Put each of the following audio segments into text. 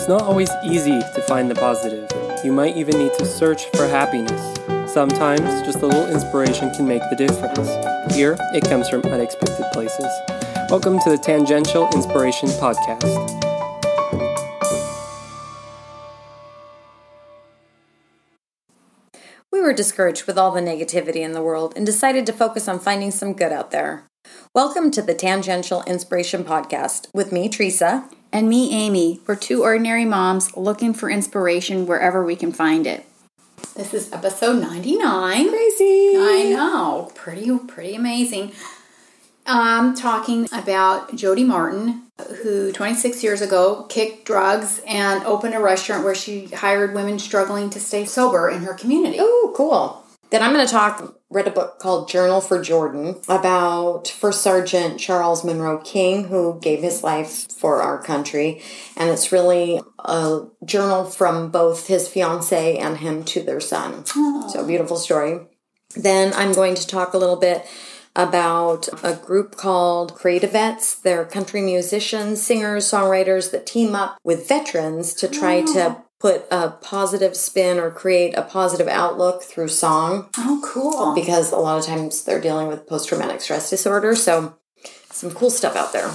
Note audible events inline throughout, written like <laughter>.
It's not always easy to find the positive. You might even need to search for happiness. Sometimes just a little inspiration can make the difference. Here, it comes from unexpected places. Welcome to the Tangential Inspiration Podcast. We were discouraged with all the negativity in the world and decided to focus on finding some good out there. Welcome to the Tangential Inspiration Podcast with me, Teresa. And me, Amy. We're two ordinary moms looking for inspiration wherever we can find it. This is episode 99. Crazy. I know. Pretty pretty amazing. I'm talking about Jody Martin, who 26 years ago kicked drugs and opened a restaurant where she hired women struggling to stay sober in her community. Oh, cool. Then I'm going to talk, read a book called Journal for Jordan about First Sergeant Charles Monroe King, who gave his life for our country. And it's really a journal from both his fiance and him to their son. So, beautiful story. Then I'm going to talk a little bit about a group called CreatiVets. They're country musicians, singers, songwriters that team up with veterans to try to ah. Put a positive spin or create a positive outlook through song Oh, cool. because a lot of times they're dealing with post traumatic stress disorder. So, some cool stuff out there.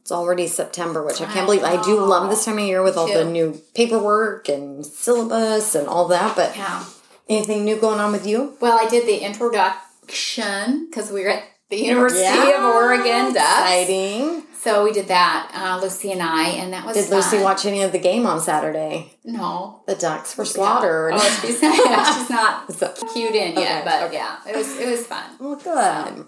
It's already September, which I can't believe. I do love this time of year with all the new paperwork and syllabus and all that. But yeah. anything new going on with you? Well, I did the introduction because we were at the University Yeah. of Oregon. Ducks. Exciting. So we did that, uh, Lucy and I, and that was Did Lucy watch any of the game on Saturday? No. The Ducks were slaughtered. Oh, she's, yeah, <laughs> she's not <laughs> So- cued in yet, but okay. yeah, it was it was fun. well, good.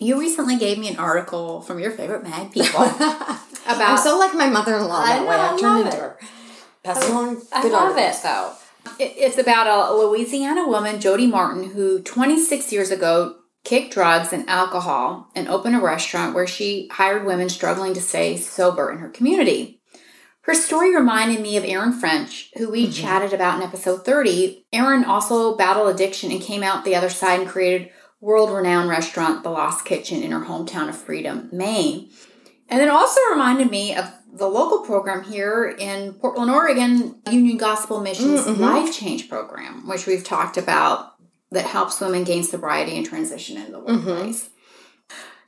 You recently gave me an article from your favorite mag people <laughs> about. I'm so like my mother-in-law I that way. know, I I've turned into her. Pass along I love articles. it though. It, it's about a Louisiana woman, Jody Martin, who 26 years ago kicked drugs and alcohol and opened a restaurant where she hired women struggling to stay sober in her community. Her story reminded me of Erin French, who we mm-hmm. chatted about in episode 30. Erin also battled addiction and came out the other side and created world-renowned restaurant The Lost Kitchen in her hometown of Freedom, Maine. And it also reminded me of the local program here in Portland, Oregon, Union Gospel Missions mm-hmm. Life Change Program, which we've talked about that helps women gain sobriety and transition in the mm-hmm. workplace.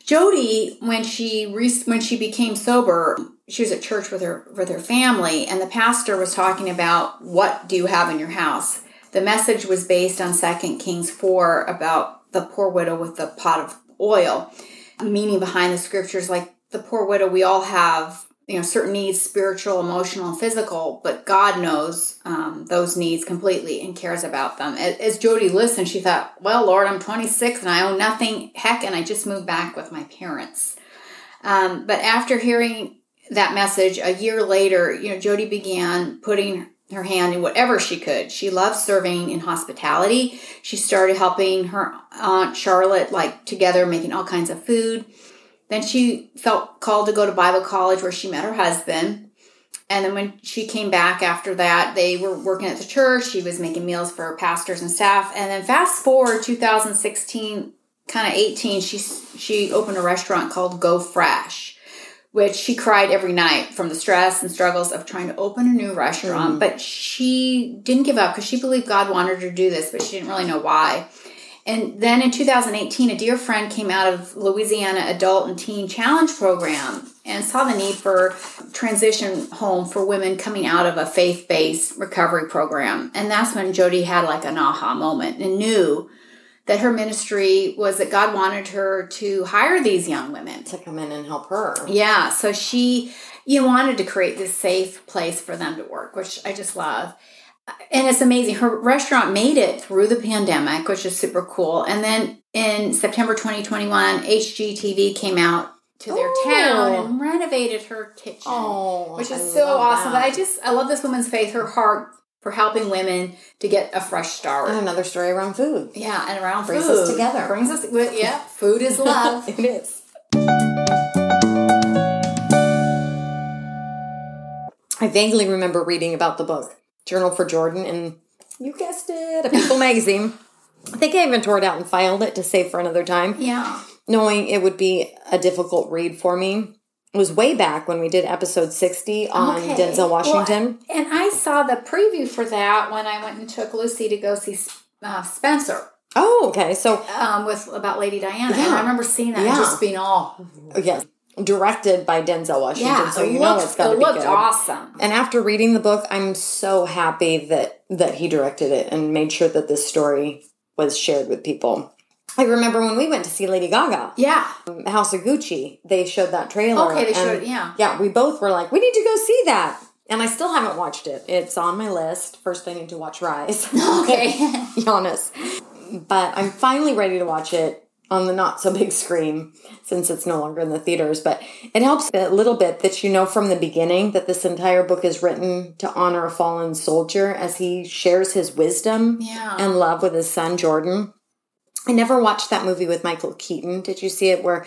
Jody, when she re- when she became sober, she was at church with her with her family, and the pastor was talking about what do you have in your house. The message was based on Second Kings four about the poor widow with the pot of oil. Meaning behind the scriptures, like the poor widow, we all have you know certain needs, spiritual, emotional, physical, but God knows um, those needs completely and cares about them. As, as Jody listened, she thought, "Well, Lord, I'm 26 and I own nothing. Heck, and I just moved back with my parents." Um, but after hearing that message a year later, you know, Jody began putting her hand in whatever she could. She loved serving in hospitality. She started helping her aunt Charlotte, like together, making all kinds of food. Then she felt called to go to Bible college where she met her husband. And then when she came back after that, they were working at the church. She was making meals for pastors and staff. And then fast forward 2016, kind of 18, she she opened a restaurant called Go Fresh, which she cried every night from the stress and struggles of trying to open a new restaurant. Mm. But she didn't give up because she believed God wanted her to do this, but she didn't really know why. And then in 2018, a dear friend came out of Louisiana Adult and Teen Challenge program and saw the need for transition home for women coming out of a faith-based recovery program. And that's when Jody had like an aha moment and knew that her ministry was that God wanted her to hire these young women. To come in and help her. Yeah, so she you wanted to create this safe place for them to work, which I just love. And it's amazing. Her restaurant made it through the pandemic, which is super cool. And then in September 2021, HGTV came out to their Oh. town and renovated her kitchen, Oh, which is I so awesome. that. But I just I love this woman's faith, her heart for helping women to get a fresh start. And another story around food. yeah, and around Brings food. us together. Brings us. well, Yeah, <laughs> food is love. <laughs> it is. I vaguely remember reading about the book Journal for Jordan, and you guessed it, a People <laughs> magazine. I think I even tore it out and filed it to save for another time, Yeah. knowing it would be a difficult read for me. It was way back when we did episode 60 on Okay. Denzel Washington. Well, and I saw the preview for that when I went and took Lucy to go see uh, Spencer oh, okay. So, um, with about Lady Diana. Yeah. I remember seeing that Yeah. and just being all yes, directed by Denzel Washington. yeah. so it you know it's got to it be looked good. awesome. And after reading the book, I'm so happy that that he directed it and made sure that this story was shared with people. I remember when we went to see Lady Gaga, Yeah. House of Gucci. They showed that trailer. Okay, they showed- yeah. yeah. We both were like, we need to go see that, and I still haven't watched it. It's on my list. First, I need to watch Rise. <laughs> Okay. <laughs> honest. But I'm finally ready to watch it on the not so <laughs> big screen since it's no longer in the theaters. But it helps a little bit that you know from the beginning that this entire book is written to honor a fallen soldier as he shares his wisdom Yeah. and love with his son Jordan. I never watched that movie with Michael Keaton. Did you see it where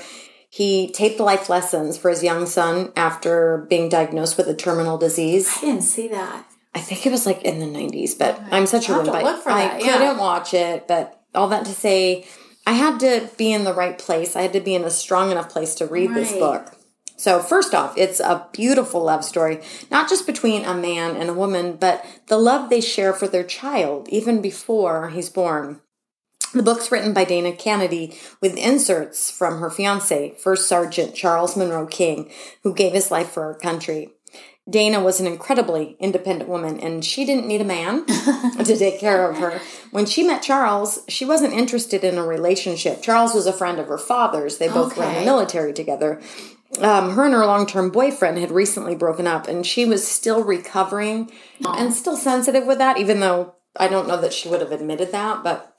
he taped life lessons for his young son after being diagnosed with a terminal disease? I didn't see that. I think it was like in the 90s, but I'm such a I'll have to wimp. look for I that, yeah. couldn't watch it, but all that to say, I had to be in the right place. I had to be in a strong enough place to read this book. So, first off, it's a beautiful love story, not just between a man and a woman, but the love they share for their child, even before he's born. The book's written by Dana Canedy with inserts from her fiance, First Sergeant Charles Monroe King, who gave his life for our country. Dana was an incredibly independent woman and she didn't need a man <laughs> to take care of her. When she met Charles, she wasn't interested in a relationship. Charles was a friend of her father's. They both were in the military together. Um, her and her long term boyfriend had recently broken up and she was still recovering and still sensitive with that, even though I don't know that she would have admitted that, but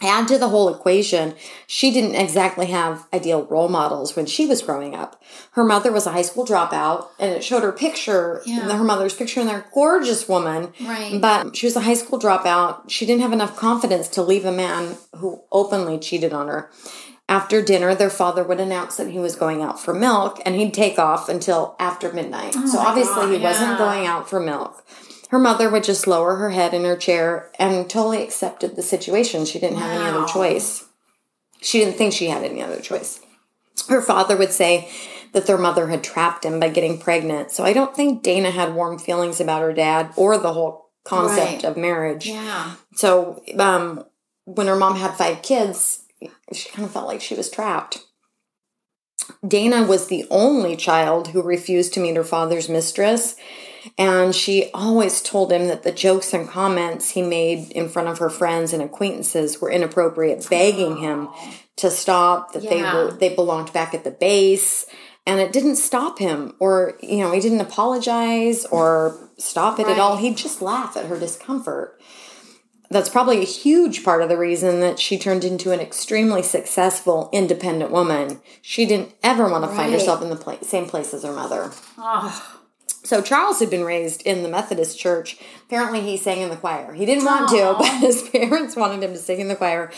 add to the whole equation, she didn't exactly have ideal role models when she was growing up. Her mother was a high school dropout, and it showed her picture, Yeah. her mother's picture, and they're a gorgeous woman. Right. But she was a high school dropout. She didn't have enough confidence to leave a man who openly cheated on her. After dinner, their father would announce that he was going out for milk, and he'd take off until after midnight. Oh so Oh my obviously, God, he wasn't going out for milk. Her mother would just lower her head in her chair and totally accepted the situation. She didn't have any other choice. She didn't think she had any other choice. Her father would say that their mother had trapped him by getting pregnant. So I don't think Dana had warm feelings about her dad or the whole concept Right. of marriage. Yeah. So um, when her mom had five kids, she kind of felt like she was trapped. Dana was the only child who refused to meet her father's mistress. And she always told him that the jokes and comments he made in front of her friends and acquaintances were inappropriate, begging him to stop, that they were they belonged back at the base. And it didn't stop him, or you know, he didn't apologize or stop it at all. He'd just laugh at her discomfort that's probably a huge part of the reason that she turned into an extremely successful independent woman. She didn't ever want to find herself in the pla- same place as her mother. Oh, So Charles had been raised in the Methodist church. Apparently, he sang in the choir. He didn't want to, but his <laughs> parents wanted him to sing in the choir.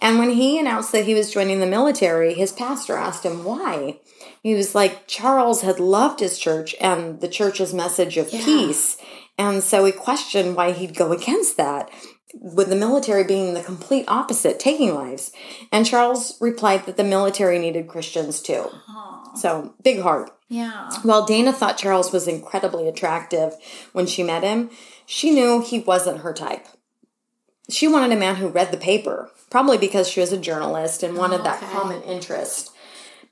And when he announced that he was joining the military, his pastor asked him why. He was like, Charles had loved his church and the church's message of Yeah. peace. And so he questioned why he'd go <laughs> against that, with the military being the complete opposite, taking lives. And Charles replied that the military needed Christians too. So, big heart. yeah. While Dana thought Charles was incredibly attractive when she met him, she knew he wasn't her type. She wanted a man who read the paper, probably because she was a journalist and wanted that Okay. common interest.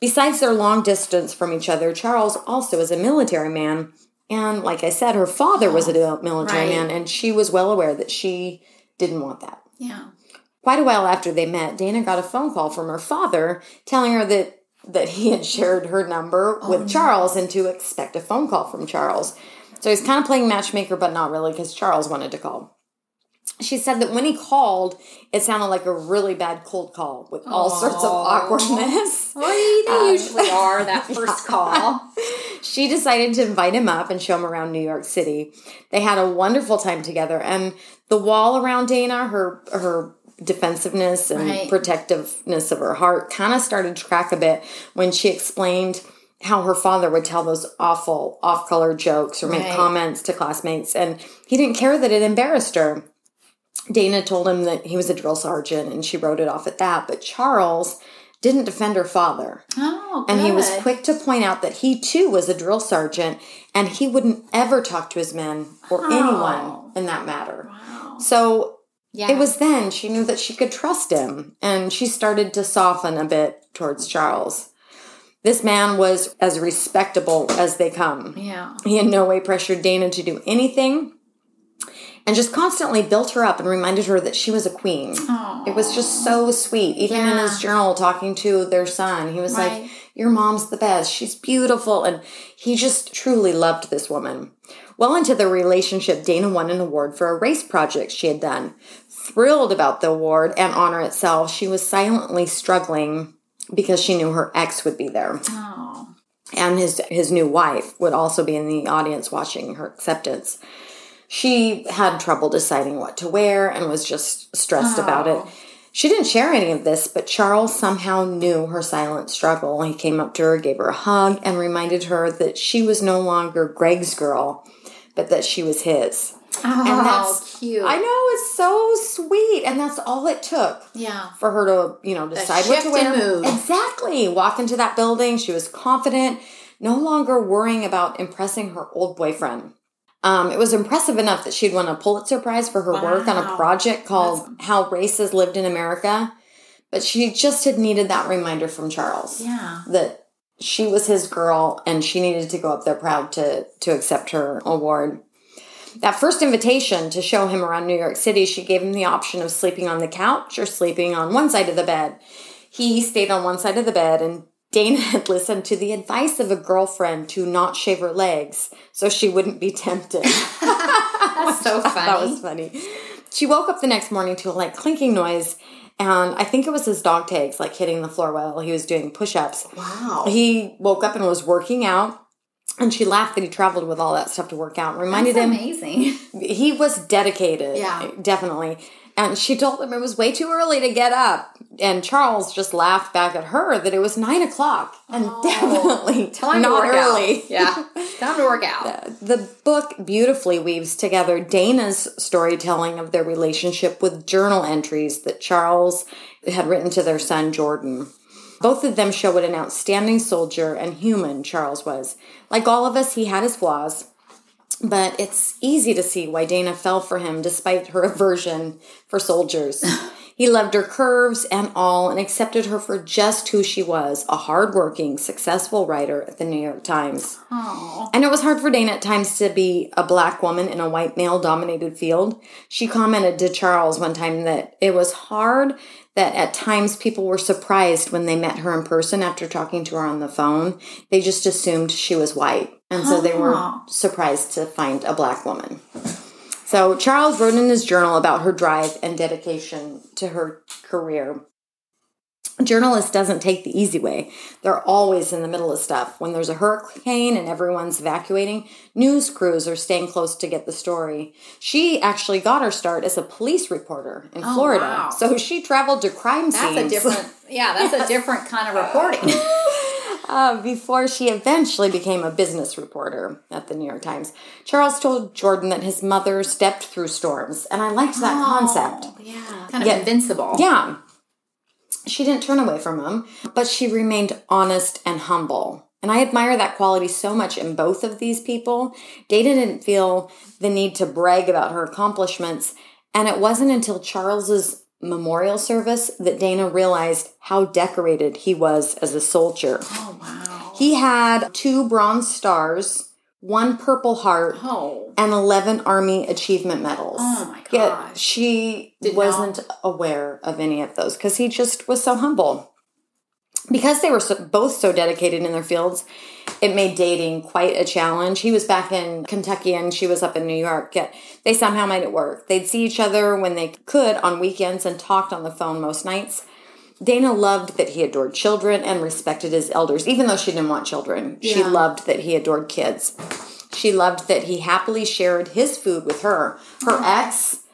Besides their long distance from each other, Charles also is a military man. And like I said, her father was a military Right. man, and she was well aware that she didn't want that. Yeah. Quite a while after they met, Dana got a phone call from her father telling her that that he had shared her number oh, with Charles and to expect a phone call from Charles. So he's kind of playing matchmaker, but not really because Charles wanted to call. She said that when he called, it sounded like a really bad cold call with all sorts of awkwardness. <laughs> Well, they usually um, are that <laughs> first call. She decided to invite him up and show him around New York City. They had a wonderful time together, and the wall around Dana, her her defensiveness and Right. protectiveness of her heart, kind of started to crack a bit when she explained how her father would tell those awful off-color jokes or make Right. comments to classmates, and he didn't care that it embarrassed her. Dana told him that he was a drill sergeant and she wrote it off at that. But Charles didn't defend her father. Oh, And he was quick to point out that he too was a drill sergeant and he wouldn't ever talk to his men or Oh. anyone in that matter. Wow. So Yeah. it was then she knew that she could trust him and she started to soften a bit towards Charles. This man was as respectable as they come. Yeah. He in no way pressured Dana to do anything and just constantly built her up and reminded her that she was a queen. Oh. It was just so sweet. Even in his journal, talking to their son, he was Right. like, Your mom's the best. She's beautiful. And he just truly loved this woman. Well into the relationship, Dana won an award for a race project she had done. Thrilled about the award and honor itself, she was silently struggling because she knew her ex would be there Oh. and his his new wife would also be in the audience watching her acceptance. She had trouble deciding what to wear and was just stressed about it. Oh. She didn't share any of this, but Charles somehow knew her silent struggle. He came up to her, gave her a hug, and reminded her that she was no longer Greg's girl, but that she was his. Oh, And that's cute. I know it's so sweet, and that's all it took yeah. for her to, you know, decide what to wear. mood. Exactly. Walk into that building. She was confident, no longer worrying about impressing her old boyfriend. Um, it was impressive enough that she'd won a Pulitzer Prize for her work on a project called How Race Is Lived in America. But she just had needed that reminder from Charles Yeah. that she was his girl and she needed to go up there proud to to accept her award. That first invitation to show him around New York City, she gave him the option of sleeping on the couch or sleeping on one side of the bed. He stayed on one side of the bed and Dana had listened to the advice of a girlfriend to not shave her legs so she wouldn't be tempted. <laughs> <laughs> That's so funny. that was funny. She woke up the next morning to a like clinking noise, and I think it was his dog tags like hitting the floor while he was doing push ups. wow. He woke up and was working out. And she laughed that he traveled with all that stuff to work out. Reminded That's him amazing. he was dedicated. Yeah. Definitely. And she told him it was way too early to get up. And Charles just laughed back at her that it was nine o'clock. And oh. definitely Oh. <laughs> Time not to work early. Out. Yeah. <laughs> Time to work out. The book beautifully weaves together Dana's storytelling of their relationship with journal entries that Charles had written to their son Jordan. Both of them show what an outstanding soldier and human Charles was. Like all of us, he had his flaws, but it's easy to see why Dana fell for him despite her <laughs> aversion for soldiers. He loved her curves and all and accepted her for just who she was a hardworking, successful writer at the New York Times. I know it was hard for Dana at times to be a black woman in a white male dominated field. She commented to Charles one time that it was hard that at times people were surprised when they met her in person after talking to her on the phone. They just assumed she was white. And so they were surprised to find a black woman. So Charles wrote in his journal about her drive and dedication to her career. A journalist doesn't take the easy way. They're always in the middle of stuff. When there's a hurricane and everyone's evacuating, news crews are staying close to get the story. She actually got her start as a police reporter in oh, Florida. wow. So she traveled to crime That's scenes a different, yeah, that's a <laughs> different kind of reporting. <laughs> uh, before she eventually became a business reporter at the New York Times. Charles told Jordan that his mother stepped through storms, and I liked that concept. Oh, yeah. Kind of invincible. Yeah. She didn't turn away from him, but she remained honest and humble. And I admire that quality so much in both of these people. Dana didn't feel the need to brag about her accomplishments, and it wasn't until Charles's memorial service that Dana realized how decorated he was as a soldier. Oh, wow. He had two bronze stars, one purple heart, Oh. and 11 Army Achievement Medals. Oh my Yet gosh. she Did wasn't aware of any of those because he just was so humble. Because they were so, both so dedicated in their fields, it made dating quite a challenge. He was back in Kentucky and she was up in New York. Yet they somehow made it work. They'd see each other when they could on weekends and talked on the phone most nights. Dana loved that he adored children and respected his elders, even though she didn't want children. She loved that he adored kids. She loved that he happily shared his food with her. Her ex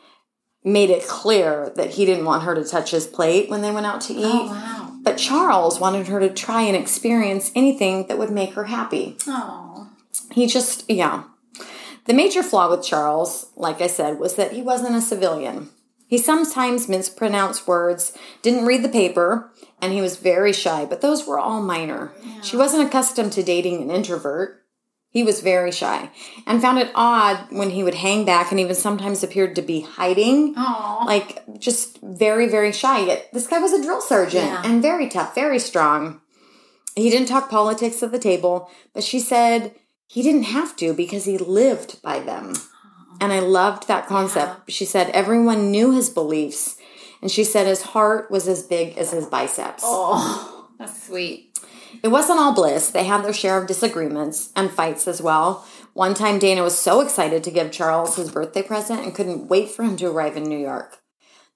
made it clear that he didn't want her to touch his plate when they went out to oh, eat. Oh, wow. But Charles wanted her to try and experience anything that would make her happy. Oh. He just, yeah. The major flaw with Charles, like I said, was that he wasn't a civilian. He sometimes mispronounced words, didn't read the paper, and he was very shy, but those were all minor. She wasn't accustomed to dating an introvert. He was very shy and found it odd when he would hang back and even sometimes appeared to be hiding. Aw. Like just very, very shy. Yet this guy was a drill sergeant Yeah. and very tough, very strong. He didn't talk politics at the table, but she said he didn't have to because he lived by them. And I loved that concept. She said everyone knew his beliefs. And she said his heart was as big as his biceps. Oh, that's sweet. It wasn't all bliss. They had their share of disagreements and fights as well. One time, Dana was so excited to give Charles his birthday present and couldn't wait for him to arrive in New York.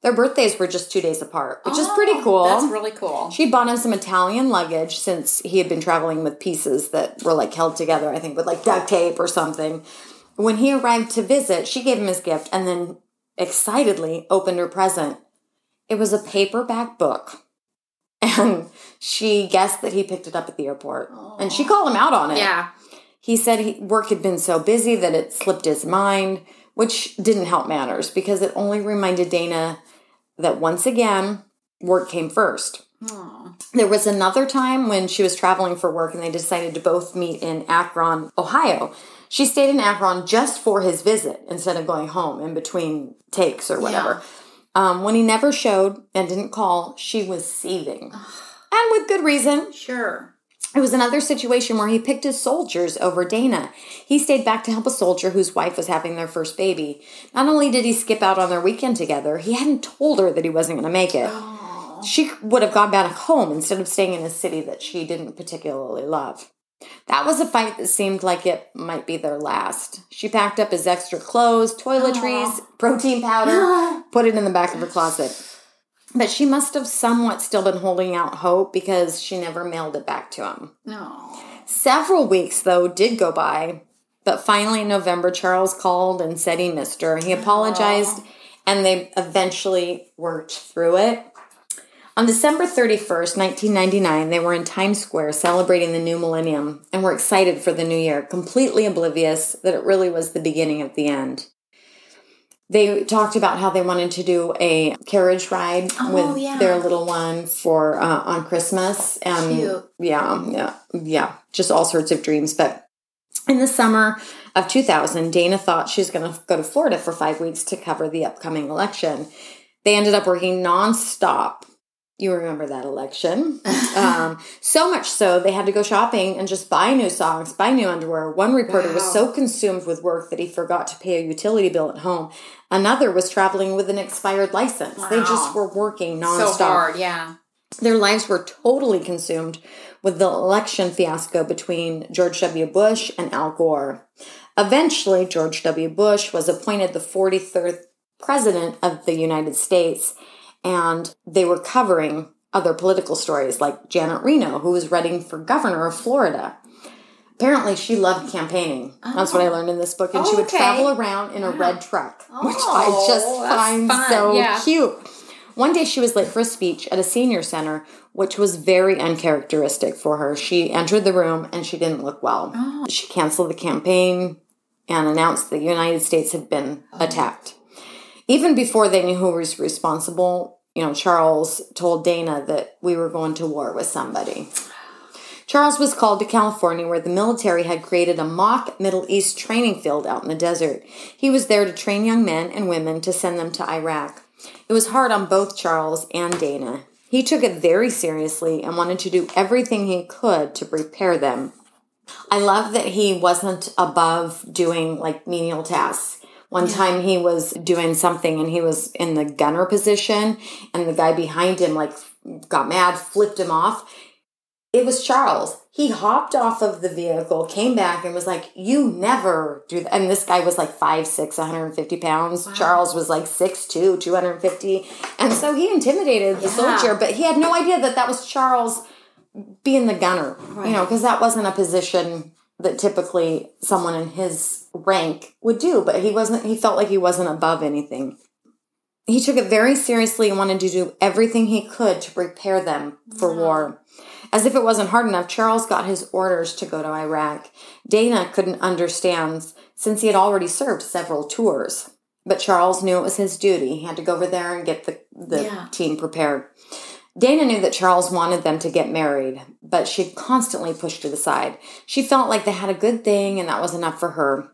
Their birthdays were just two days apart, which is pretty Oh, cool. That's really cool. She bought him some Italian luggage since he had been traveling with pieces that were like held together, I think, with like duct tape or something. When he arrived to visit, she gave him his gift and then excitedly opened her present. It was a paperback book. And she guessed that he picked it up at the airport. And she called him out on it. yeah. He said he, work had been so busy that it slipped his mind, which didn't help matters because it only reminded Dana that once again, work came first. There was another time when she was traveling for work and they decided to both meet in Akron, Ohio. She stayed in Akron just for his visit instead of going home in between takes or whatever. Um, when he never showed and didn't call, she was seething. and with good reason. Sure. It was another situation where he picked his soldiers over Dana. He stayed back to help a soldier whose wife was having their first baby. Not only did he skip out on their weekend together, he hadn't told her that he wasn't going to make it. She would have gone back home instead of staying in a city that she didn't particularly love. That was a fight that seemed like it might be their last. She packed up his extra clothes, toiletries, protein powder, <gasps> put it in the back of her closet. But she must have somewhat still been holding out hope because she never mailed it back to him. No. Several weeks, though, did go by, but finally in November, Charles called and said he missed her. He apologized, and they eventually worked through it. On December 31st, 1999, they were in Times Square celebrating the new millennium and were excited for the new year, completely oblivious that it really was the beginning of the end. They talked about how they wanted to do a carriage ride with yeah. their little one for uh, on Christmas, and Cute. yeah, yeah, yeah, just all sorts of dreams. But in the summer of 2000, Dana thought she was going to go to Florida for five weeks to cover the upcoming election. They ended up working nonstop. You remember that election. um, so much so, they had to go shopping and just buy new socks, buy new underwear. One reporter was so consumed with work that he forgot to pay a utility bill at home. Another was traveling with an expired license. They just were working nonstop So hard. Yeah. their lives were totally consumed with the election fiasco between George W. Bush and Al Gore. Eventually, George W. Bush was appointed the 43rd president of the United States, and they were covering other political stories like Janet Reno, who was running for governor of Florida. Apparently, she loved campaigning. That's what I oh. learned in this book. And she Oh, would okay. travel around in a red truck, oh, which I Oh, just find fun. so Yeah. cute. One day she was late for a speech at a senior center, which was very uncharacteristic for her. She entered the room and she didn't look well. Oh. She canceled the campaign and announced the United States had been attacked. Even before they knew who was responsible, you know, Charles told Dana that we were going to war with somebody. Charles was called to California where the military had created a mock Middle East training field out in the desert. He was there to train young men and women to send them to Iraq. It was hard on both Charles and Dana. He took it very seriously and wanted to do everything he could to prepare them. I love that he wasn't above doing like menial tasks. One time he was doing something and he was in the gunner position and the guy behind him like got mad, flipped him off. It was Charles. He hopped off of the vehicle, came back, and was like, You never do that. And this guy was like 5'6, 150 pounds. Charles was like 6'2, 250. And so he intimidated the Yeah. soldier, but he had no idea that that was Charles being the gunner, you know, because that wasn't a position that typically someone in his rank would do, but he wasn't, he felt like he wasn't above anything. He took it very seriously and wanted to do everything he could to prepare them for mm-hmm. war. As if it wasn't hard enough, Charles got his orders to go to Iraq. Dana couldn't understand since he had already served several tours. but Charles knew it was his duty. He had to go over there and get the, the Yeah. team prepared. Dana knew that Charles wanted them to get married, but she constantly pushed it aside. She felt like they had a good thing and that was enough for her.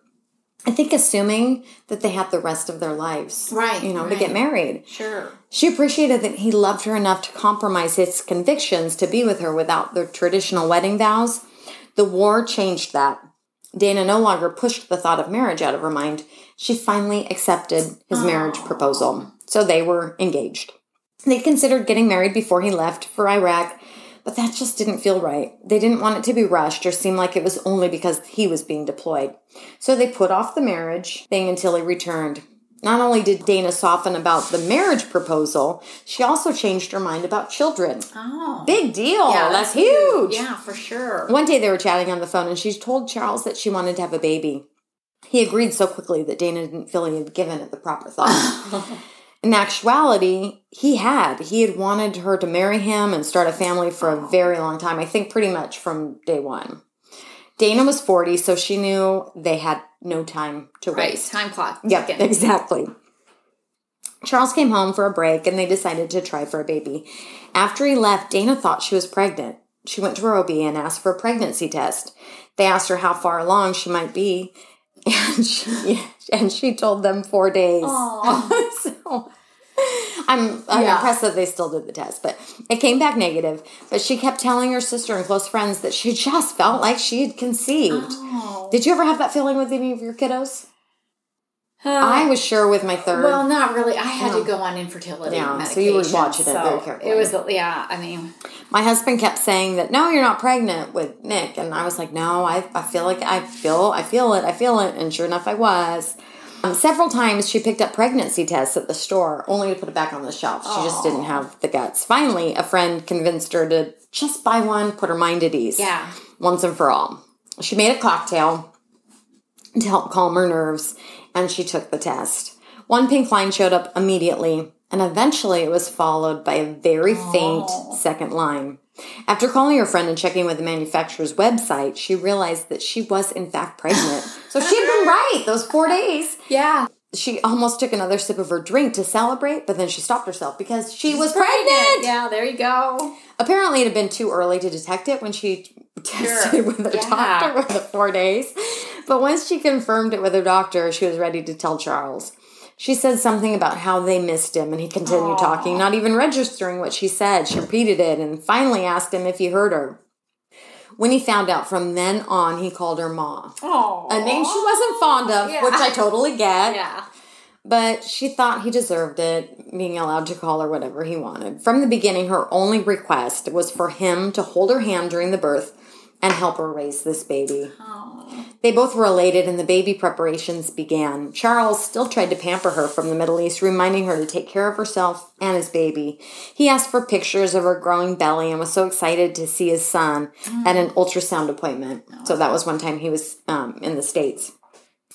I think assuming that they had the rest of their lives, Right, you know, to get married. Sure. She appreciated that he loved her enough to compromise his convictions to be with her without the traditional wedding vows. The war changed that. Dana no longer pushed the thought of marriage out of her mind. She finally accepted his marriage proposal. So they were engaged. They considered getting married before he left for Iraq, but that just didn't feel right. They didn't want it to be rushed or seem like it was only because he was being deployed. So they put off the marriage thing until he returned. Not only did Dana soften about the marriage proposal, she also changed her mind about children. Oh. Big deal. Yeah, that's, huge. Yeah, for sure. One day they were chatting on the phone and she told Charles that she wanted to have a baby. He agreed so quickly that Dana didn't feel he had given it the proper thought. <laughs> In actuality, he had. He had wanted her to marry him and start a family for a very long time. I think pretty much from day one. Dana was 40, so she knew they had no time to Right. waste. Time clock. Yep, ticking. exactly. Charles came home for a break and they decided to try for a baby. After he left, Dana thought she was pregnant. She went to her OB and asked for a pregnancy test. They asked her how far along she might be, <laughs> and she and she told them four days. <laughs> <laughs> I'm I'm Yeah. impressed that they still did the test, but it came back negative. But she kept telling her sister and close friends that she <laughs> just felt like she had conceived. Oh. Did you ever have that feeling with any of your kiddos? I um, was sure with my third. Well, not really. I had Yeah. to go on infertility Yeah, so you were watching it so very carefully. It was, yeah. I mean, my husband kept saying that no, you're not pregnant with Nick, and I was like, no, I, I feel like I feel I feel it, I feel it, and sure enough, I was. Um, several times she picked up pregnancy tests at the store, only to put it back on the shelf. She just didn't have the guts. Finally, a friend convinced her to just buy one, put her mind at ease. yeah. once and for all. She made a cocktail to help calm her nerves, and she took the test. One pink line showed up immediately, and eventually it was followed by a very faint second line. After calling her friend and checking with the manufacturer's website, she realized that she was in fact pregnant. So she had been right those four days. Yeah. She almost took another sip of her drink to celebrate, but then she stopped herself because she was pregnant. Yeah, there you go. Apparently, it had been too early to detect it when she <laughs> tested with her Yeah. doctor <laughs> with the four days. But once she confirmed it with her doctor, she was ready to tell Charles. She said something about how they missed him, and he continued talking, not even registering what she said. She repeated it and finally asked him if he heard her. When he found out from then on, he called her Ma, Oh. a name she wasn't fond of, Yeah. which I totally get. <laughs> Yeah. But she thought he deserved it, being allowed to call her whatever he wanted. From the beginning, her only request was for him to hold her hand during the birth and help her raise this baby. They both were elated, and the baby preparations began. Charles still tried to pamper her from the Middle East, reminding her to take care of herself and his baby. He asked for pictures of her growing belly and was so excited to see his son at an ultrasound appointment. So that was one time he was um, in the States.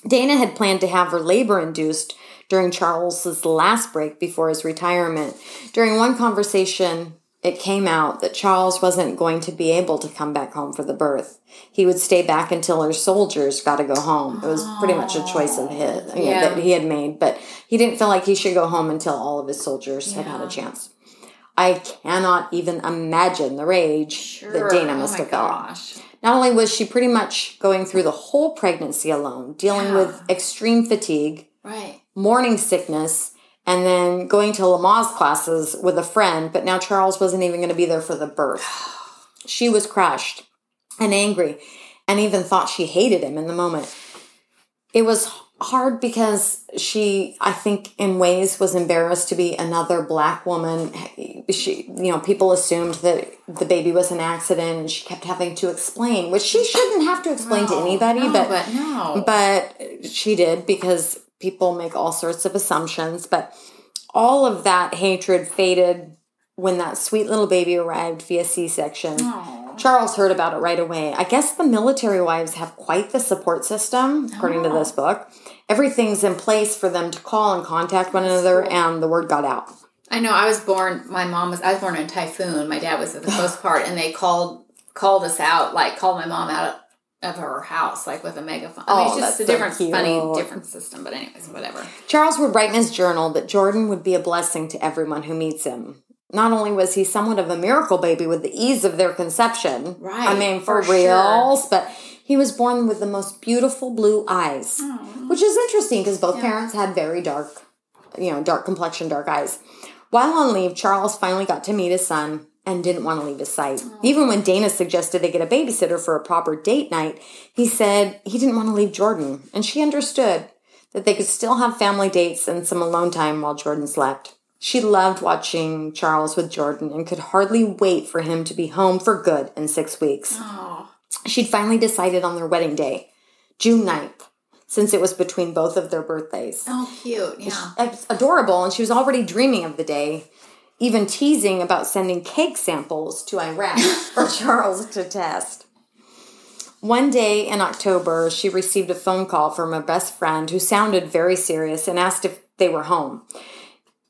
Dana had planned to have her labor induced during Charles's last break before his retirement. During one conversation, it came out that Charles wasn't going to be able to come back home for the birth. He would stay back until her soldiers got to go home. It was pretty much a choice of his you know, Yeah. that he had made, but he didn't feel like he should go home until all of his soldiers had had a chance. I cannot even imagine the rage Sure. that Dana oh must have felt. Not only was she pretty much going through the whole pregnancy alone, dealing Yeah. with extreme fatigue, Right. morning sickness, and then going to Lamaze classes with a friend, but now Charles wasn't even going to be there for the birth. <sighs> She was crushed and angry and even thought she hated him in the moment. It was hard because she, I think, in ways was embarrassed to be another black woman. She, you know, people assumed that the baby was an accident and she kept having to explain, which she shouldn't have to explain to anybody, no, but but no. but she did because people make all sorts of assumptions. But all of that hatred faded when that sweet little baby arrived via C section. Charles heard about it right away. I guess the military wives have quite the support system, according to oh. this book. Everything's in place for them to call and contact one another, and the word got out. I know. I was born. My mom was. I was born in a typhoon. My dad was at the Coast <sighs> Guard, and they called called us out. Like called my mom out of her house, like with a megaphone. I mean, Oh, it's just that's a so different, cute. funny, different system. But anyways, whatever. Charles would write in his journal that Jordan would be a blessing to everyone who meets him. Not only was he somewhat of a miracle baby with the ease of their conception, Right, I mean, for, for reals, but he was born with the most beautiful blue eyes, which is interesting because both parents had very dark, you know, dark complexion, dark eyes. While on leave, Charles finally got to meet his son and didn't want to leave his sight. Even when Dana suggested they get a babysitter for a proper date night, he said he didn't want to leave Jordan, and she understood that they could still have family dates and some alone time while Jordan slept. She loved watching Charles with Jordan and could hardly wait for him to be home for good in six weeks. Oh, She'd finally decided on their wedding day, June 9th, since it was between both of their birthdays. oh, cute. Yeah. It's adorable, and she was already dreaming of the day, even teasing about sending cake samples to Iraq for <laughs> Charles to test. One day in October, she received a phone call from her best friend who sounded very serious and asked if they were home.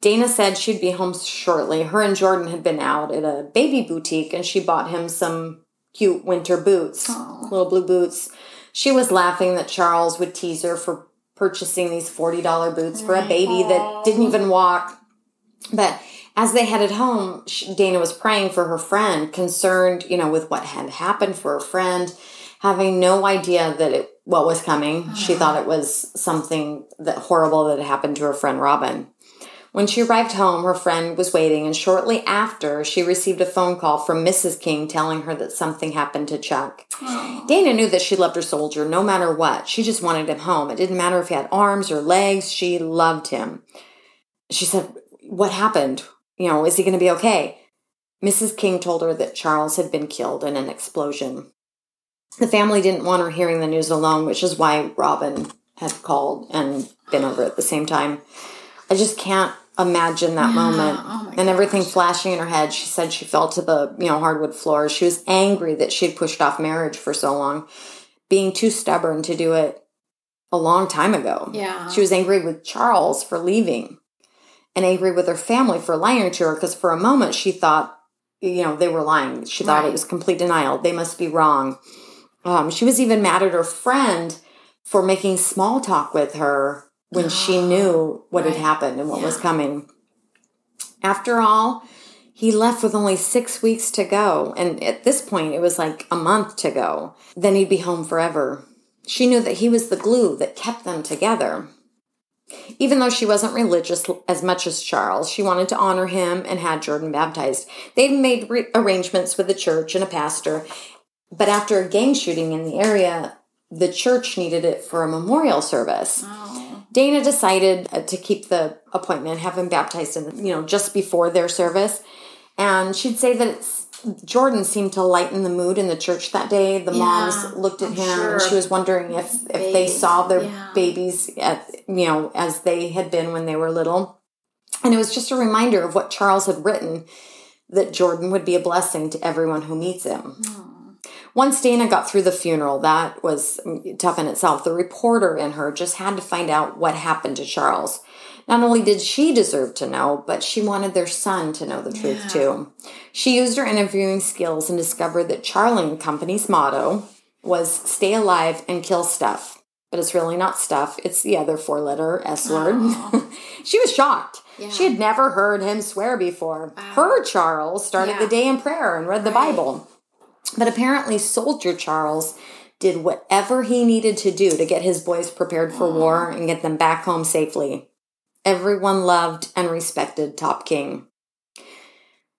Dana said she'd be home shortly. Her and Jordan had been out at a baby boutique and she bought him some cute winter boots, little blue boots. She was laughing that Charles would tease her for purchasing these $40 boots for a baby that didn't even walk. But as they headed home, she, Dana was praying for her friend, concerned, you know, with what had happened for her friend, having no idea that it what was coming. She thought it was something that horrible that had happened to her friend Robin. When she arrived home, her friend was waiting, and shortly after, she received a phone call from Mrs. King telling her that something happened to Chuck. Dana knew that she loved her soldier no matter what. She just wanted him home. It didn't matter if he had arms or legs, she loved him. She said, What happened? You know, is he going to be okay? Mrs. King told her that Charles had been killed in an explosion. The family didn't want her hearing the news alone, which is why Robin had called and been over at the same time. I just can't imagine that moment oh and everything flashing in her head. She said she fell to the you know hardwood floor. She was angry that she'd pushed off marriage for so long, being too stubborn to do it a long time ago. Yeah. She was angry with Charles for leaving and angry with her family for lying to her because for a moment she thought, you know, they were lying. She thought it was complete denial. They must be wrong. Um, she was even mad at her friend for making small talk with her when she <gasps> knew what had happened and what was coming. After all, he left with only six weeks to go. And at this point, it was like a month to go. Then he'd be home forever. She knew that he was the glue that kept them together. Even though she wasn't religious as much as Charles, she wanted to honor him and had Jordan baptized. They'd made re- arrangements with a church and a pastor, but after a gang shooting in the area, the church needed it for a memorial service. Dana decided uh, to keep the appointment, have him baptized in, you know, just before their service. And she'd say that it's, Jordan seemed to lighten the mood in the church that day. The moms looked at I'm him and she was wondering if, if they saw their yeah. babies at, you know, as they had been when they were little. And it was just a reminder of what Charles had written that Jordan would be a blessing to everyone who meets him. Once Dana got through the funeral, that was tough in itself. The reporter in her just had to find out what happened to Charles. Not only did she deserve to know, but she wanted their son to know the truth too. She used her interviewing skills and discovered that Charlie and Company's motto was stay alive and kill stuff. But it's really not stuff, it's the other four letter S word. Oh. <laughs> she was shocked. She had never heard him swear before. Her Charles started Yeah. the day in prayer and read the Bible. But apparently, Soldier Charles did whatever he needed to do to get his boys prepared for war and get them back home safely. Everyone loved and respected Top King.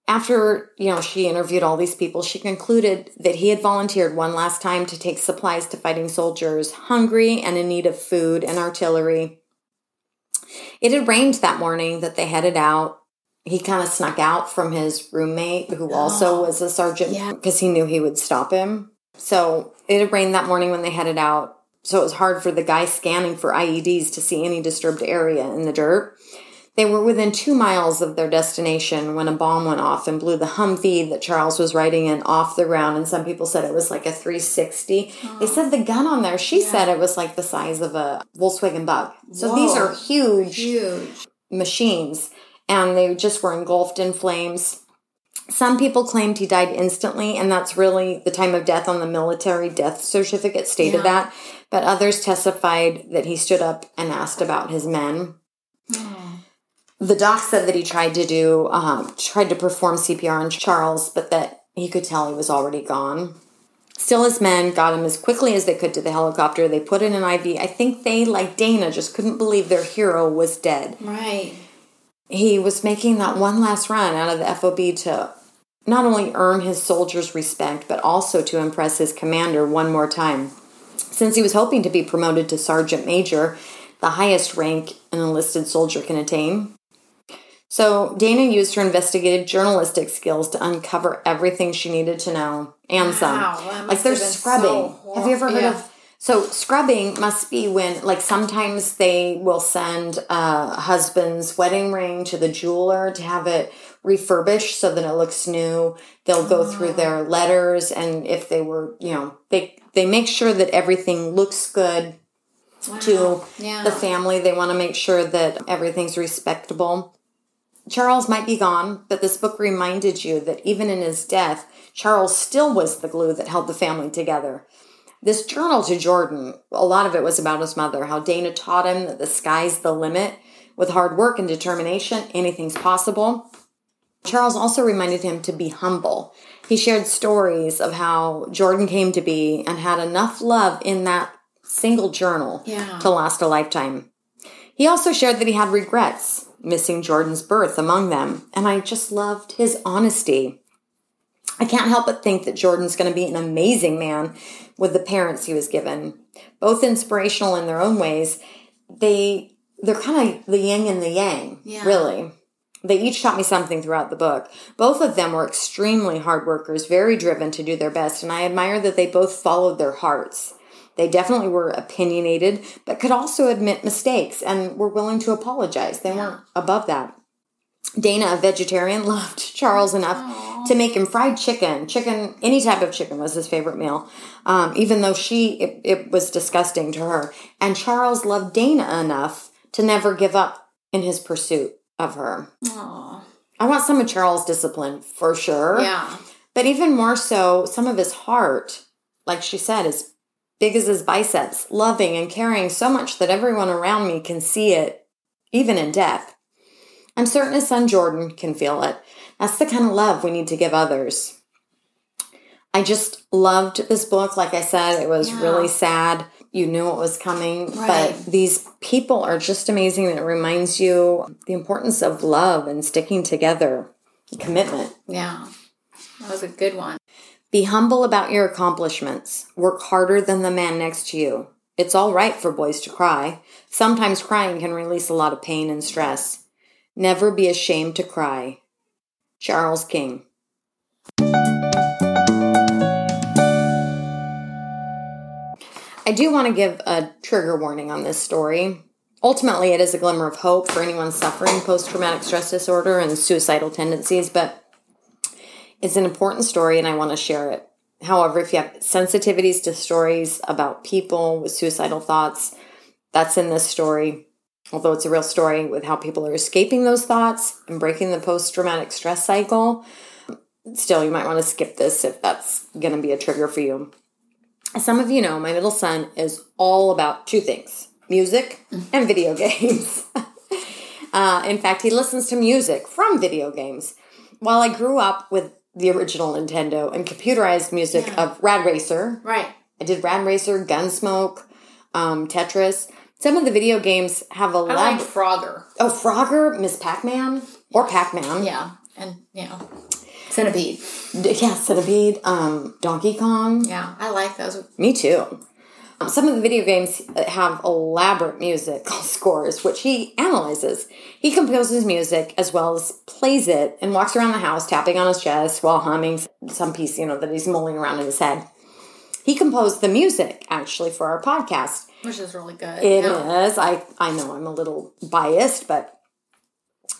After, you know, she interviewed all these people, she concluded that he had volunteered one last time to take supplies to fighting soldiers hungry and in need of food and artillery. It had rained that morning that they headed out. He kind of snuck out from his roommate, who oh. also was a sergeant, Yeah. because he knew he would stop him. So it had rained that morning when they headed out. So it was hard for the guy scanning for IEDs to see any disturbed area in the dirt. They were within two miles of their destination when a bomb went off and blew the Humvee that Charles was riding in off the ground. And some people said it was like a 360. They said the gun on there, she said it was like the size of a Volkswagen bug. So these are huge Huge. machines and they just were engulfed in flames. Some people claimed he died instantly, and that's really the time of death on the military death certificate stated Yeah. that. But others testified that he stood up and asked about his men. The doc said that he tried to do, um, tried to perform CPR on Charles, but that he could tell he was already gone. Still, his men got him as quickly as they could to the helicopter. They put in an IV. I think they, like Dana, just couldn't believe their hero was dead Right. he was making that one last run out of the FOB to not only earn his soldiers' respect, but also to impress his commander one more time. Since he was hoping to be promoted to sergeant major, the highest rank an enlisted soldier can attain. So Dana used her investigative journalistic skills to uncover everything she needed to know and some. Wow, like there's scrubbing. so have you ever heard yeah. of so scrubbing must be when like sometimes they will send a husband's wedding ring to the jeweler to have it refurbished so that it looks new. They'll go through their letters and if they were, you know, they they make sure that everything looks good to Yeah. the family. They want to make sure that everything's respectable. Charles might be gone, but this book reminded you that even in his death, Charles still was the glue that held the family together. This journal to Jordan, a lot of it was about his mother, how Dana taught him that the sky's the limit. With hard work and determination, anything's possible. Charles also reminded him to be humble. He shared stories of how Jordan came to be and had enough love in that single journal Yeah. to last a lifetime. He also shared that he had regrets, missing Jordan's birth among them, and I just loved his honesty. I can't help but think that Jordan's going to be an amazing man with the parents he was given. Both inspirational in their own ways. They they're kind of the yin and the yang, Yeah. really. They each taught me something throughout the book. Both of them were extremely hard workers, very driven to do their best, and I admire that they both followed their hearts. They definitely were opinionated, but could also admit mistakes and were willing to apologize. They weren't above that. Dana, a vegetarian, <laughs> loved Charles enough to make him fried chicken. Chicken, any type of chicken was his favorite meal, um, even though she, it, it was disgusting to her. And Charles loved Dana enough to never give up in his pursuit of her. Aw. I want some of Charles' discipline for sure. Yeah. But even more so, some of his heart, like she said, is big as his biceps, loving and caring so much that everyone around me can see it, even in death. I'm certain his son Jordan can feel it. That's the kind of love we need to give others. I just loved this book. Like I said, it was Yeah. really sad. You knew it was coming, Right. but these people are just amazing. It reminds you the importance of love and sticking together, commitment. Yeah. That was a good one. Be humble about your accomplishments. Work harder than the man next to you. It's all right for boys to cry. Sometimes crying can release a lot of pain and stress. Never be ashamed to cry. Charles King. I do want to give a trigger warning on this story. Ultimately, it is a glimmer of hope for anyone suffering post traumatic stress disorder and suicidal tendencies, but it's an important story and I want to share it. However, if you have sensitivities to stories about people with suicidal thoughts, that's in this story. Although it's a real story with how people are escaping those thoughts and breaking the post traumatic stress cycle, still, you might want to skip this if that's going to be a trigger for you. As some of you know, my middle son is all about two things music and video games. <laughs> uh, in fact, he listens to music from video games. While I grew up with the original Nintendo and computerized music Yeah. of Rad Racer, Right. I did Rad Racer, Gunsmoke, um, Tetris. Some of the video games have a I like lab. Frogger. oh, Frogger, Miss Pac Man, or Pac Man. Yeah. And, you know, Centipede. D- yeah, Centipede, um, Donkey Kong. Yeah. I like those. Me too. Um, Some of the video games have elaborate music <laughs> scores, which he analyzes. He composes music as well as plays it and walks around the house tapping on his chest while humming some piece, you know, that he's mulling around in his head. He composed the music actually for our podcast. Which is really good. It yeah. is. I I know I'm a little biased, but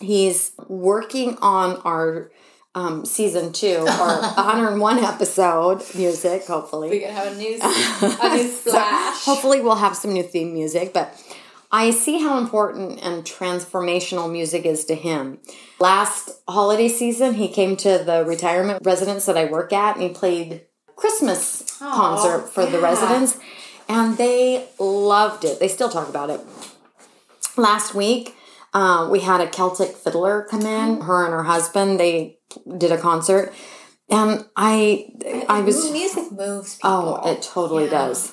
he's working on our um, season two, our <laughs> 101 episode music. Hopefully. We could have a new, a new <laughs> So, slash. hopefully we'll have some new theme music. But I see how important and transformational music is to him. Last holiday season, he came to the retirement residence that I work at and he played Christmas Aw, concert for the residents and they loved it. They still talk about it. Last week, uh, we had a Celtic fiddler come in. Her and her husband they did a concert, and I I was music moves oh, people. oh it totally Yeah. does.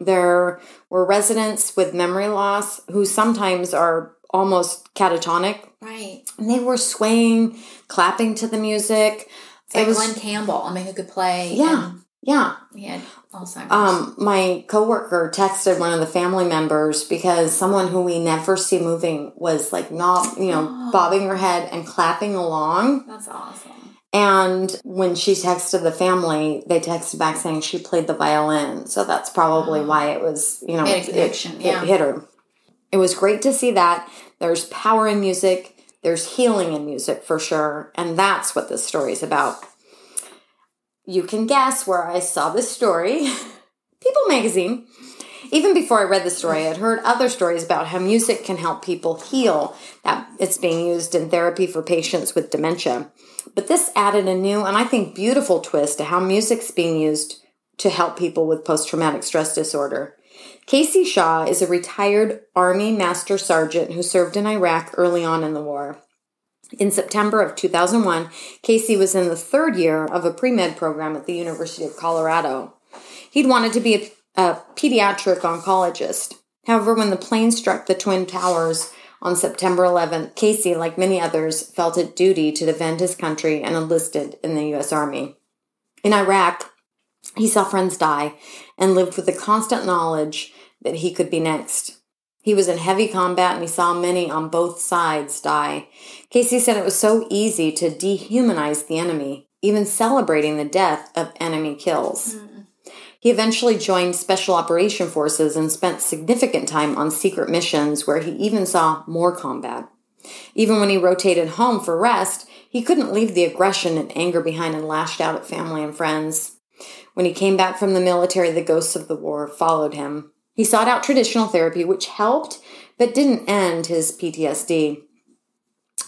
There were residents with memory loss who sometimes are almost catatonic. Right. And they were swaying, clapping to the music. It's like it was Glen Campbell. I mean, who could play? yeah, yeah. and He had Alzheimer's. Um, my coworker texted one of the family members because someone who we never see moving was like not, you know, <gasps> bobbing her head and clapping along. That's awesome. And when she texted the family, they texted back saying she played the violin. So that's probably why it was, you know, it- it, yeah. it hit her. It was great to see that. There's power in music. There's healing in music for sure. And that's what this story is about. You can guess where I saw this story. <laughs> People magazine. Even before I read the story, I'd heard other stories about how music can help people heal, that it's being used in therapy for patients with dementia. But this added a new and I think beautiful twist to how music's being used to help people with post traumatic stress disorder. Casey Shaw is a retired Army Master Sergeant who served in Iraq early on in the war. In September of 2001, Casey was in the third year of a pre med program at the University of Colorado. He'd wanted to be a, a pediatric oncologist. However, when the plane struck the Twin Towers on September 11th, Casey, like many others, felt it duty to defend his country and enlisted in the U.S. Army. In Iraq, he saw friends die and lived with the constant knowledge that he could be next. He was in heavy combat and he saw many on both sides die. Casey said it was so easy to dehumanize the enemy, even celebrating the death of enemy kills. Hmm. He eventually joined Special Operation Forces and spent significant time on secret missions where he even saw more combat. Even when he rotated home for rest, he couldn't leave the aggression and anger behind and lashed out at family and friends. When he came back from the military, the ghosts of the war followed him. He sought out traditional therapy, which helped but didn't end his PTSD.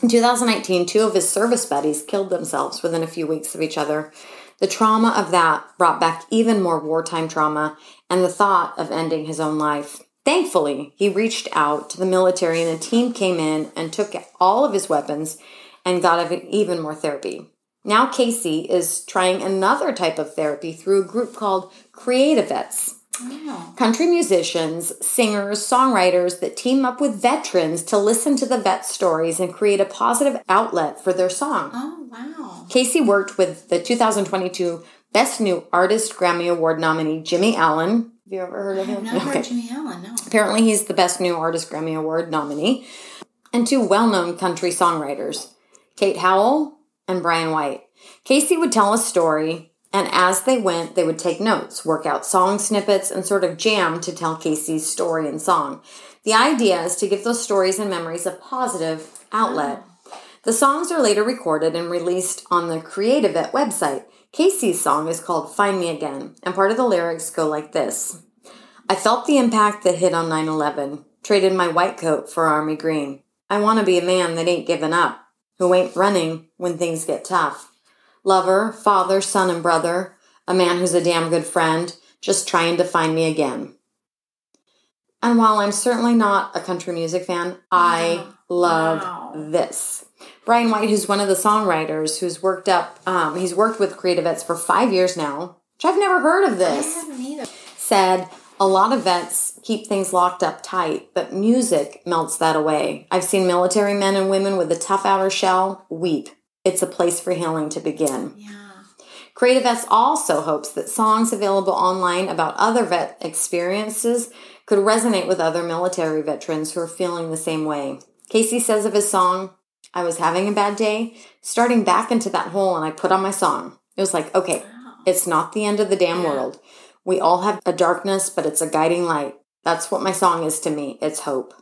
In 2019, two of his service buddies killed themselves within a few weeks of each other. The trauma of that brought back even more wartime trauma and the thought of ending his own life. Thankfully, he reached out to the military and a team came in and took all of his weapons and got even more therapy. Now, Casey is trying another type of therapy through a group called CreatiVets Country musicians, singers, songwriters that team up with veterans to listen to the vet stories and create a positive outlet for their song. oh wow. Casey worked with the 2022 Best New Artist Grammy Award nominee Jimmy Allen. Have you ever heard of him? I've never heard Jimmy Allen, no. Apparently, he's the Best New Artist Grammy Award nominee. And two well known country songwriters, Kate Howell and Brian White. Casey would tell a story, and as they went, they would take notes, work out song snippets, and sort of jam to tell Casey's story and song. The idea is to give those stories and memories a positive outlet. The songs are later recorded and released on the Creative Vet website. Casey's song is called Find Me Again, and part of the lyrics go like this I felt the impact that hit on 9 11, traded my white coat for army green. I want to be a man that ain't giving up, who ain't running when things get tough. Lover, father, son, and brother, a man who's a damn good friend, just trying to find me again. And while I'm certainly not a country music fan, I love Wow. this. Brian White, who's one of the songwriters who's worked up, um, he's worked with CreatiVets for five years now, which I've never heard of this said a lot of vets keep things locked up tight, but music melts that away. I've seen military men and women with a tough outer shell weep. It's a place for healing to begin. Yeah. CreatiVets also hopes that songs available online about other vet experiences could resonate with other military veterans who are feeling the same way. Casey says of his song, I was having a bad day, starting back into that hole, and I put on my song. It was like, okay, it's not the end of the damn world. We all have a darkness, but it's a guiding light. That's what my song is to me. It's hope.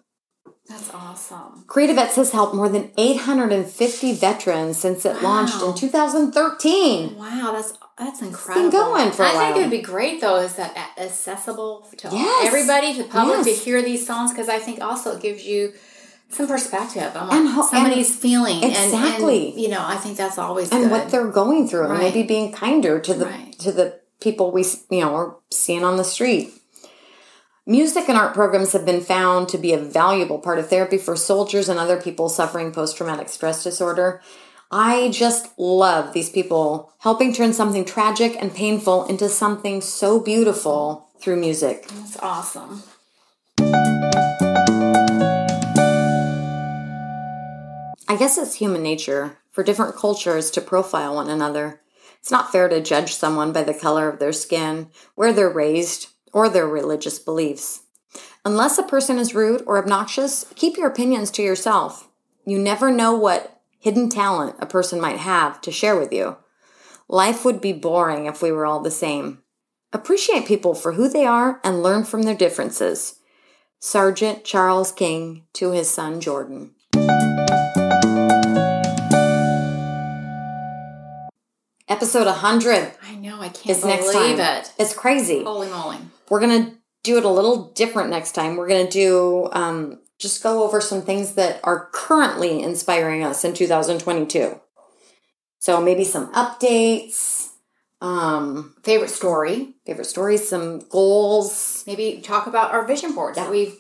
That's awesome. CreatiVets has helped more than 850 veterans since it launched in 2013. Wow, that's that's incredible. going for a I think it would be great though. Is that accessible to Yes. everybody, to the public, Yes. to hear these songs? Because I think also it gives you some perspective on And what ho- somebody's feeling. Exactly. And, you know, I think that's always and good. what they're going through and maybe being kinder to the Right. to the people we you know are seeing on the street music and art programs have been found to be a valuable part of therapy for soldiers and other people suffering post-traumatic stress disorder i just love these people helping turn something tragic and painful into something so beautiful through music That's awesome. I guess it's human nature for different cultures to profile one another. It's not fair to judge someone by the color of their skin, where they're raised, or their religious beliefs. Unless a person is rude or obnoxious, keep your opinions to yourself. You never know what hidden talent a person might have to share with you. Life would be boring if we were all the same. Appreciate people for who they are and learn from their differences. Sergeant Charles King to his son Jordan. Episode 100 I know. I can't believe it. It's crazy. Holy moly! We're going to do it a little different next time. We're going to do um, just go over some things that are currently inspiring us in 2022. So maybe some updates, um, Favorite story? favorite stories, some goals. Maybe talk about our vision boards that we've.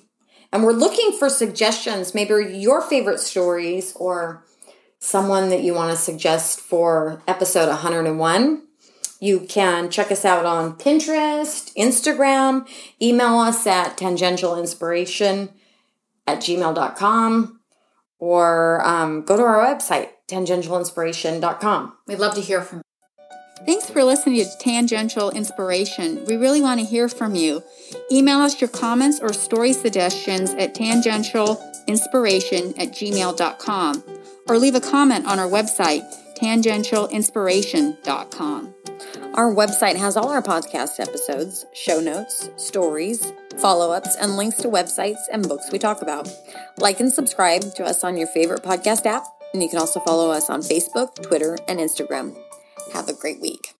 And we're looking for suggestions, maybe your favorite stories or someone that you want to suggest for episode 101. You can check us out on Pinterest, Instagram, email us at tangentialinspiration at gmail.com, or um, go to our website, tangentialinspiration.com. We'd love to hear from. You. Thanks for listening to Tangential Inspiration. We really want to hear from you. Email us your comments or story suggestions at tangentialinspiration at gmail.com or leave a comment on our website, tangentialinspiration.com. Our website has all our podcast episodes, show notes, stories, follow ups, and links to websites and books we talk about. Like and subscribe to us on your favorite podcast app, and you can also follow us on Facebook, Twitter, and Instagram. Have a great week.